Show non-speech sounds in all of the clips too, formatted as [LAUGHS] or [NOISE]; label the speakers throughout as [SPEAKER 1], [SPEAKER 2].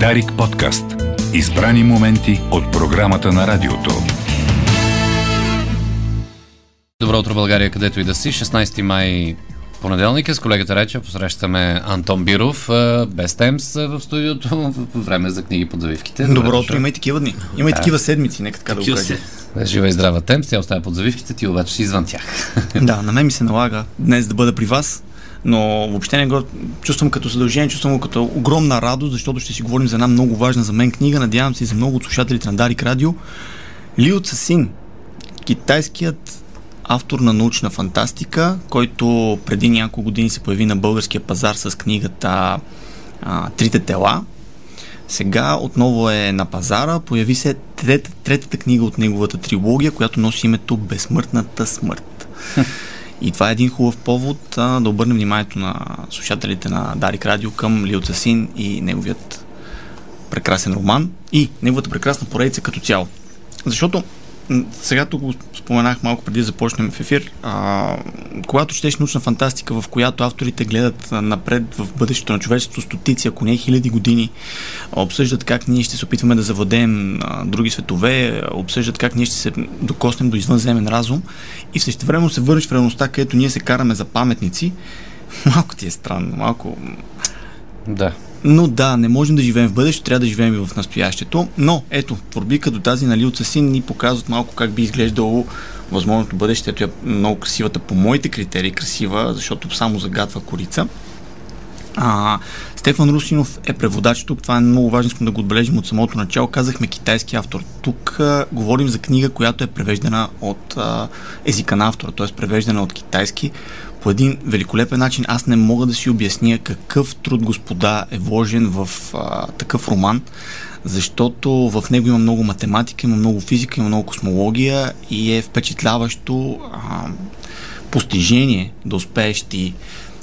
[SPEAKER 1] Дарик подкаст. Избрани моменти от програмата на радиото.
[SPEAKER 2] Добро утро, България, където и да си. 16 май понеделник е с колегата Реча. Посрещаме Антон Биров, без темс в студиото, [LAUGHS] време за книги под завивките.
[SPEAKER 3] Добро утро, има и такива дни. Има и такива седмици, нека така да го.
[SPEAKER 2] Жива и здрава темс, тя оставя под завивките, ти обаче си извън тях.
[SPEAKER 3] да, на мен ми се налага днес да бъда при вас но въобще не го чувствам като задължение, чувствам го като огромна радост, защото ще си говорим за една много важна за мен книга, надявам се и за много от слушателите на Дарик Радио. Лио Цасин, китайският автор на научна фантастика, който преди няколко години се появи на българския пазар с книгата Трите тела. Сега отново е на пазара. Появи се трет, третата книга от неговата трилогия, която носи името Безсмъртната смърт. [LAUGHS] И това е един хубав повод а, да обърнем вниманието на слушателите на Дарик Радио към Лил Цасин и неговият прекрасен роман и неговата прекрасна поредица като цяло. Защото сега тук го споменах малко преди да започнем в ефир. А, когато четеш научна фантастика, в която авторите гледат напред в бъдещето на човечеството стотици, ако не хиляди години, обсъждат как ние ще се опитваме да завладеем а, други светове, обсъждат как ние ще се докоснем до извънземен разум и в същото време се върнеш в реалността, където ние се караме за паметници, [LAUGHS] малко ти е странно, малко...
[SPEAKER 2] Да.
[SPEAKER 3] Но да, не можем да живеем в бъдещето, трябва да живеем и в настоящето. Но, ето, творби като тази на Лилца Син ни показват малко как би изглеждало възможното бъдеще. Е много красивата по моите критерии, красива, защото само загадва корица. А, Стефан Русинов е преводач тук. Това е много важно, искам да го отбележим от самото начало. Казахме китайски автор. Тук а, говорим за книга, която е превеждана от а, езика на автора, т.е. превеждана от китайски по един великолепен начин. Аз не мога да си обясня какъв труд господа е вложен в а, такъв роман, защото в него има много математика, има много физика, има много космология и е впечатляващо а, постижение да успееш ти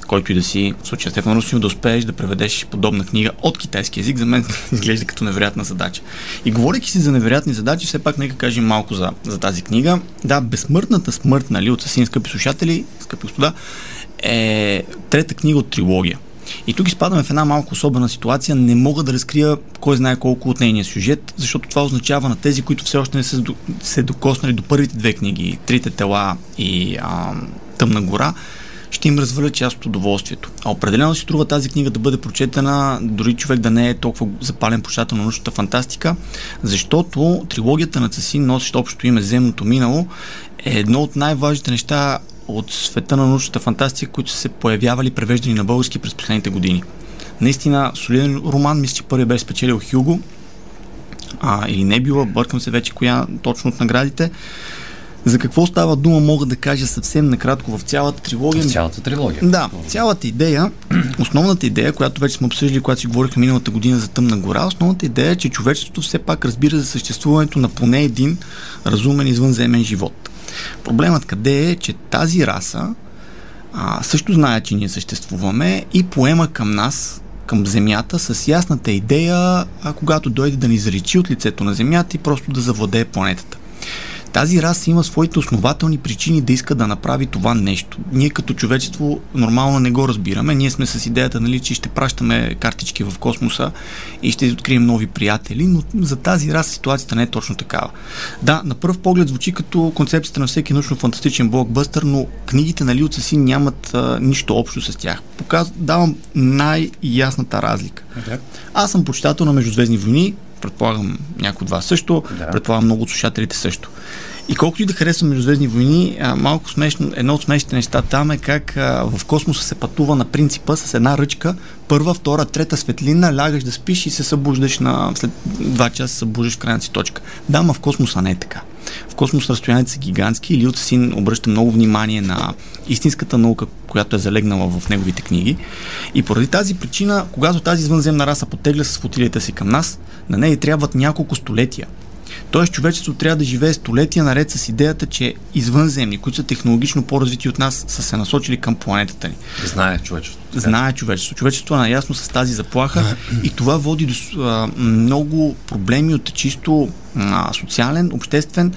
[SPEAKER 3] който и да си, в случая Стефан Русинов, да успееш да преведеш подобна книга от китайски язик, за мен [LAUGHS] изглежда като невероятна задача. И говоряки си за невероятни задачи, все пак нека кажем малко за, за тази книга. Да, Безсмъртната смърт, нали, от Сасин, скъпи слушатели, скъпи господа, е трета книга от трилогия. И тук изпадаме в една малко особена ситуация. Не мога да разкрия кой знае колко от нейния сюжет, защото това означава на тези, които все още не са се докоснали до първите две книги, Трите тела и а, Тъмна гора, ще им разваля част от удоволствието. А определено си струва тази книга да бъде прочетена, дори човек да не е толкова запален почитател на научната фантастика, защото трилогията на Цасин, носещ общо име Земното минало, е едно от най-важните неща от света на научната фантастика, които са се появявали превеждани на български през последните години. Наистина солиден роман, мисля, че първият беше спечелил Хюго, а, или не била, бъркам се вече коя точно от наградите. За какво става дума, мога да кажа съвсем накратко в цялата трилогия.
[SPEAKER 2] В цялата трилогия.
[SPEAKER 3] Да, цялата идея, основната идея, която вече сме обсъждали, когато си говорихме миналата година за Тъмна гора, основната идея е, че човечеството все пак разбира за съществуването на поне един разумен извънземен живот. Проблемът къде е, че тази раса а, също знае, че ние съществуваме и поема към нас, към Земята, с ясната идея, а когато дойде да ни заречи от лицето на Земята и просто да завладее планетата. Тази раса има своите основателни причини да иска да направи това нещо. Ние като човечество нормално не го разбираме. Ние сме с идеята, нали, че ще пращаме картички в космоса и ще открием нови приятели, но за тази раса ситуацията не е точно такава. Да, на първ поглед звучи като концепцията на всеки научно-фантастичен блокбъстър, но книгите на Лиоца си нямат а, нищо общо с тях. Показ... Давам най-ясната разлика. Okay. Аз съм почитател на Междузвездни войни, предполагам някой от вас също, да. предполагам много от слушателите също. И колкото и да харесвам Междузвездни войни, а, малко смешно, едно от смешните неща там е как а, в космоса се пътува на принципа с една ръчка, първа, втора, трета светлина, лягаш да спиш и се събуждаш на, след два часа се събуждаш в крайната си точка. Да, ма в космоса не е така. В космоса разстоянията са гигантски и Лил Син обръща много внимание на истинската наука, която е залегнала в неговите книги. И поради тази причина, когато тази извънземна раса потегля с флотилията си към нас, на нея трябват няколко столетия – Тоест човечеството трябва да живее столетия наред с идеята, че извънземни, които са технологично по-развити от нас, са се насочили към планетата ни.
[SPEAKER 2] Знае човечеството.
[SPEAKER 3] Знае човечеството. Човечеството е наясно с тази заплаха и това води до а, много проблеми от чисто а, социален, обществен,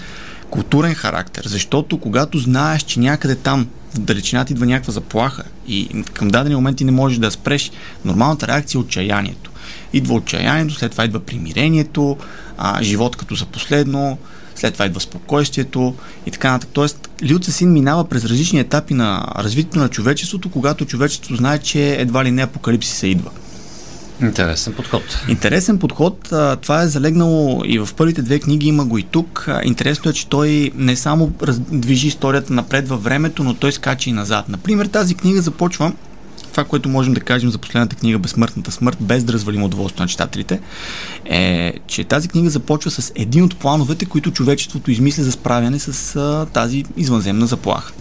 [SPEAKER 3] културен характер. Защото когато знаеш, че някъде там далечината идва някаква заплаха и към дадени моменти не можеш да спреш, нормалната реакция е отчаянието. Идва отчаянието, след това идва примирението, а, живот като за последно, след това идва спокойствието и така нататък. Тоест, Лиу Син минава през различни етапи на развитието на човечеството, когато човечеството знае, че едва ли не апокалипсиса идва.
[SPEAKER 2] Интересен подход.
[SPEAKER 3] Интересен подход. Това е залегнало и в първите две книги, има го и тук. Интересно е, че той не само движи историята напред във времето, но той скача и назад. Например, тази книга започва това, което можем да кажем за последната книга Безсмъртната смърт, без да развалим удоволствието на читателите, е, че тази книга започва с един от плановете, които човечеството измисля за справяне с а, тази извънземна заплаха.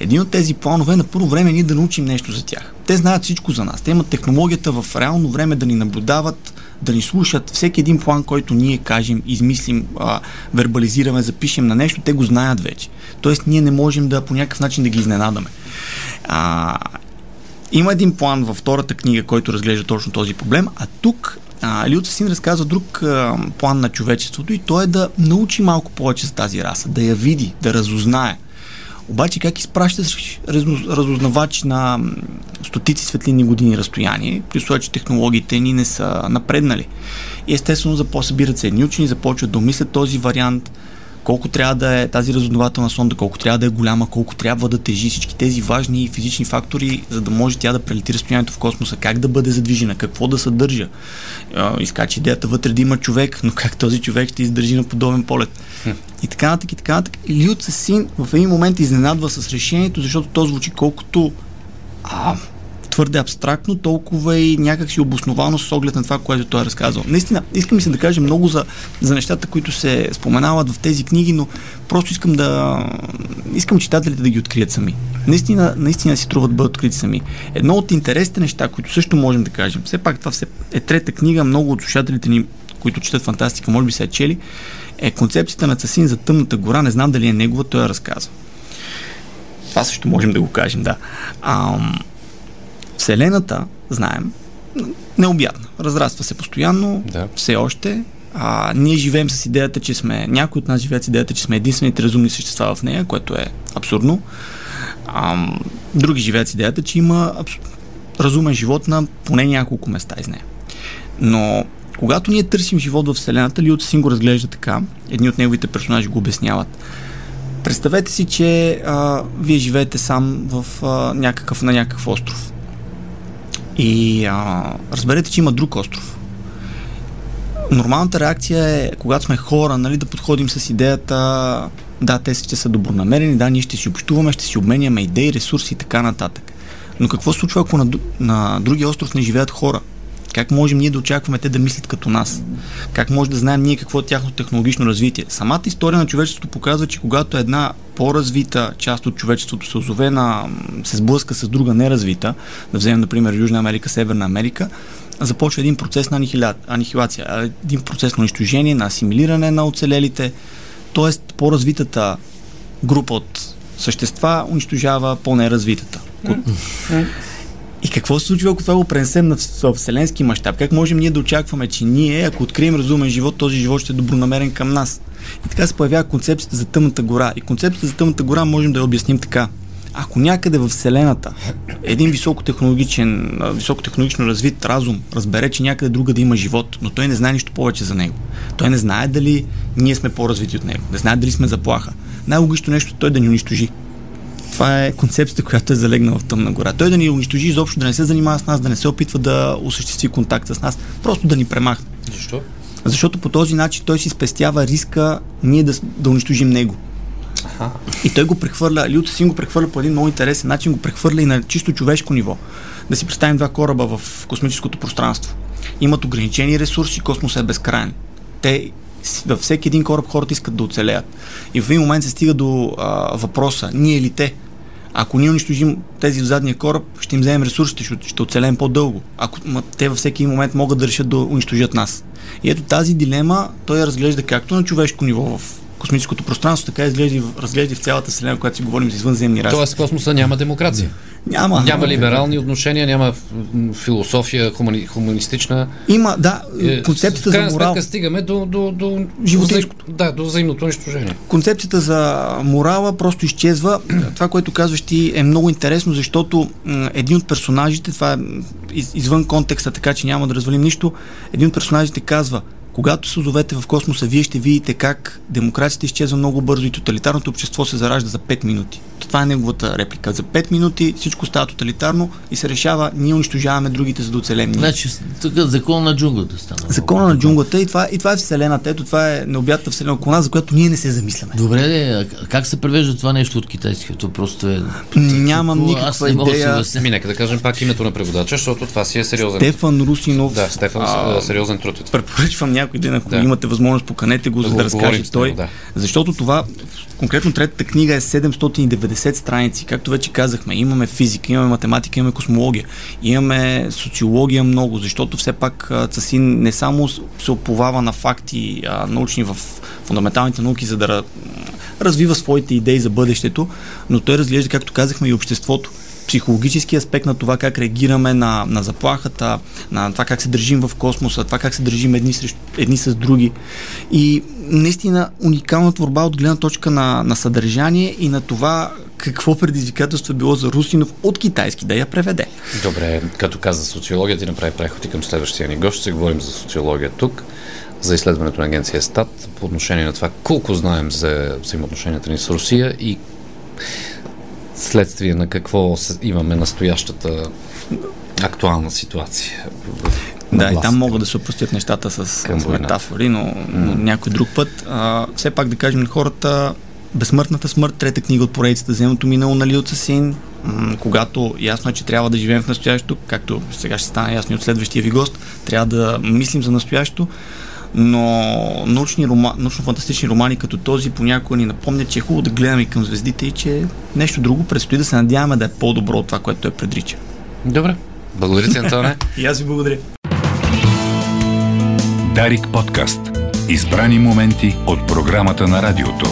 [SPEAKER 3] Един от тези планове е на първо време ние да научим нещо за тях. Те знаят всичко за нас. Те имат технологията в реално време да ни наблюдават, да ни слушат. Всеки един план, който ние кажем, измислим, а, вербализираме, запишем на нещо, те го знаят вече. Тоест ние не можем да по някакъв начин да ги изненадаме. А, има един план във втората книга, който разглежда точно този проблем, а тук Лио Син разказва друг а, план на човечеството и то е да научи малко повече за тази раса, да я види, да разузнае. Обаче как изпращаш разузнавач на стотици светлини години разстояние, при условие, че технологиите ни не са напреднали. И естествено събират се едни учени, започват да умислят този вариант, колко трябва да е тази разузнавателна сонда, колко трябва да е голяма, колко трябва да тежи всички тези важни физични фактори, за да може тя да прелети разстоянието в космоса, как да бъде задвижена, какво да съдържа. Изкача идеята вътре да има човек, но как този човек ще издържи на подобен полет. И така нататък, и така нататък. И Люд Син в един момент изненадва с решението, защото то звучи колкото а, твърде абстрактно, толкова и някакси обосновано с оглед на това, което той е разказал. Наистина, искам и се да кажа много за, за нещата, които се споменават в тези книги, но просто искам да искам читателите да ги открият сами. Наистина, наистина си труват да бъдат открити сами. Едно от интересните неща, които също можем да кажем, все пак това все е трета книга, много от слушателите ни, които четат фантастика, може би са е чели, е концепцията на Цасин за тъмната гора. Не знам дали е негова, той я разказва. Това също можем да го кажем, да. Ам, Вселената, знаем, необятна. Разраства се постоянно, да. все още. А, ние живеем с идеята, че сме, някои от нас живеят с идеята, че сме единствените разумни същества в нея, което е абсурдно. А, други живеят с идеята, че има абс... разумен живот на поне няколко места из нея. Но когато ние търсим живот в Вселената, Лиот Син го разглежда така, едни от неговите персонажи го обясняват. Представете си, че а, вие живеете сам в, а, някакъв, на някакъв остров. И а, разберете, че има друг остров. Нормалната реакция е, когато сме хора, нали, да подходим с идеята, да, те ще са добронамерени, да, ние ще си общуваме, ще си обменяме идеи, ресурси и така нататък. Но какво случва, ако на, на другия остров не живеят хора? Как можем ние да очакваме те да мислят като нас? Как може да знаем ние какво е тяхното технологично развитие? Самата история на човечеството показва, че когато една по-развита част от човечеството се озове на, се сблъска с друга неразвита, да вземем, например, Южна Америка, Северна Америка, започва един процес на анихилация, един процес на унищожение, на асимилиране на оцелелите, т.е. по-развитата група от същества унищожава по-неразвитата. И какво се случва, ако това го пренесем на вселенски мащаб? Как можем ние да очакваме, че ние, ако открием разумен живот, този живот ще е добронамерен към нас? И така се появява концепцията за тъмната гора. И концепцията за тъмната гора можем да я обясним така. Ако някъде в Вселената един високотехнологичен, високотехнологично развит разум разбере, че някъде друга да има живот, но той не знае нищо повече за него. Той не знае дали ние сме по-развити от него, не знае дали сме заплаха. Най-логично нещо е той да ни унищожи. Това е концепцията, която е залегнала в Тъмна гора. Той да ни унищожи изобщо, да не се занимава с нас, да не се опитва да осъществи контакт с нас, просто да ни премахне.
[SPEAKER 2] Защо?
[SPEAKER 3] Защото по този начин той си спестява риска ние да, да унищожим него. Аха. И той го прехвърля, Лиото Син го прехвърля по един много интересен начин, го прехвърля и на чисто човешко ниво. Да си представим два кораба в космическото пространство. Имат ограничени ресурси, космосът е безкрайен. Те във всеки един кораб хората искат да оцелеят. И в един момент се стига до а, въпроса, ние или те. Ако ние унищожим тези в задния кораб, ще им вземем ресурсите, ще, ще оцелеем по-дълго. Ако ма, те във всеки момент могат да решат да унищожат нас. И ето тази дилема той я разглежда както на човешко ниво в космическото пространство, така изглежда разглежда в цялата Вселена, когато си говорим за извънземни раси.
[SPEAKER 2] Тоест в космоса няма демокрация.
[SPEAKER 3] Няма.
[SPEAKER 2] Няма либерални отношения, няма философия хумани, хуманистична.
[SPEAKER 3] Има, да, е, концепцията за морал.
[SPEAKER 2] Сметка стигаме до, до, до,
[SPEAKER 3] Животинското.
[SPEAKER 2] Да, до взаимното унищожение.
[SPEAKER 3] Концепцията за морала просто изчезва. [CLEARS THROAT] това, което казваш ти е много интересно, защото един от персонажите, това е извън контекста, така че няма да развалим нищо, един от персонажите казва, когато се озовете в космоса, вие ще видите как демокрацията изчезва много бързо и тоталитарното общество се заражда за 5 минути. Това е неговата реплика. За 5 минути всичко става тоталитарно и се решава, ние унищожаваме другите, за да оцелем.
[SPEAKER 4] Значи, тук закон на джунглата стана.
[SPEAKER 3] Закона на джунглата и това, и това е Вселената. Ето това е необятата Вселена около нас, за която ние не се замисляме.
[SPEAKER 4] Добре, де, как се превежда това нещо от китайски? То просто е...
[SPEAKER 3] Нямам никаква идея.
[SPEAKER 2] Ми, нека да кажем пак името на преводача, защото това си е сериозен.
[SPEAKER 3] Стефан Русинов.
[SPEAKER 2] Да, Стефан, а, сериозен труд.
[SPEAKER 3] Препоръчвам някой ден, ако да. имате възможност, поканете го, за да, разкаже той. Да. Защото това, конкретно третата книга е 790 страници. Както вече казахме, имаме физика, имаме математика, имаме космология, имаме социология много, защото все пак Цасин не само се оповава на факти а, научни в фундаменталните науки, за да развива своите идеи за бъдещето, но той разглежда, както казахме, и обществото психологически аспект на това как реагираме на, на заплахата, на това как се държим в космоса, това как се държим едни, срещу, едни с други. И наистина уникална творба от гледна точка на, на съдържание и на това какво предизвикателство е било за Русинов от китайски да я преведе.
[SPEAKER 2] Добре, като каза социология, ти направи преход и към следващия ни гост. Ще говорим за социология тук за изследването на агенция Стат по отношение на това колко знаем за взаимоотношенията ни с Русия и следствие на какво имаме настоящата актуална ситуация.
[SPEAKER 3] Да, и там могат да се опростят нещата с, с метафори, но, но някой друг път. А, все пак да кажем на хората, Безсмъртната смърт, трета книга от поредицата Земното минало на Лил Цасин, м- когато ясно е, че трябва да живеем в настоящето, както сега ще стане ясно и от следващия ви гост, трябва да мислим за настоящето, но научни рома, научно-фантастични романи като този понякога ни напомнят, че е хубаво да гледаме към звездите и че нещо друго предстои да се надяваме да е по-добро от това, което той предрича.
[SPEAKER 2] Добре. Благодаря ти, Антоне. [LAUGHS]
[SPEAKER 3] и аз ви благодаря.
[SPEAKER 1] Дарик подкаст. Избрани моменти от програмата на радиото.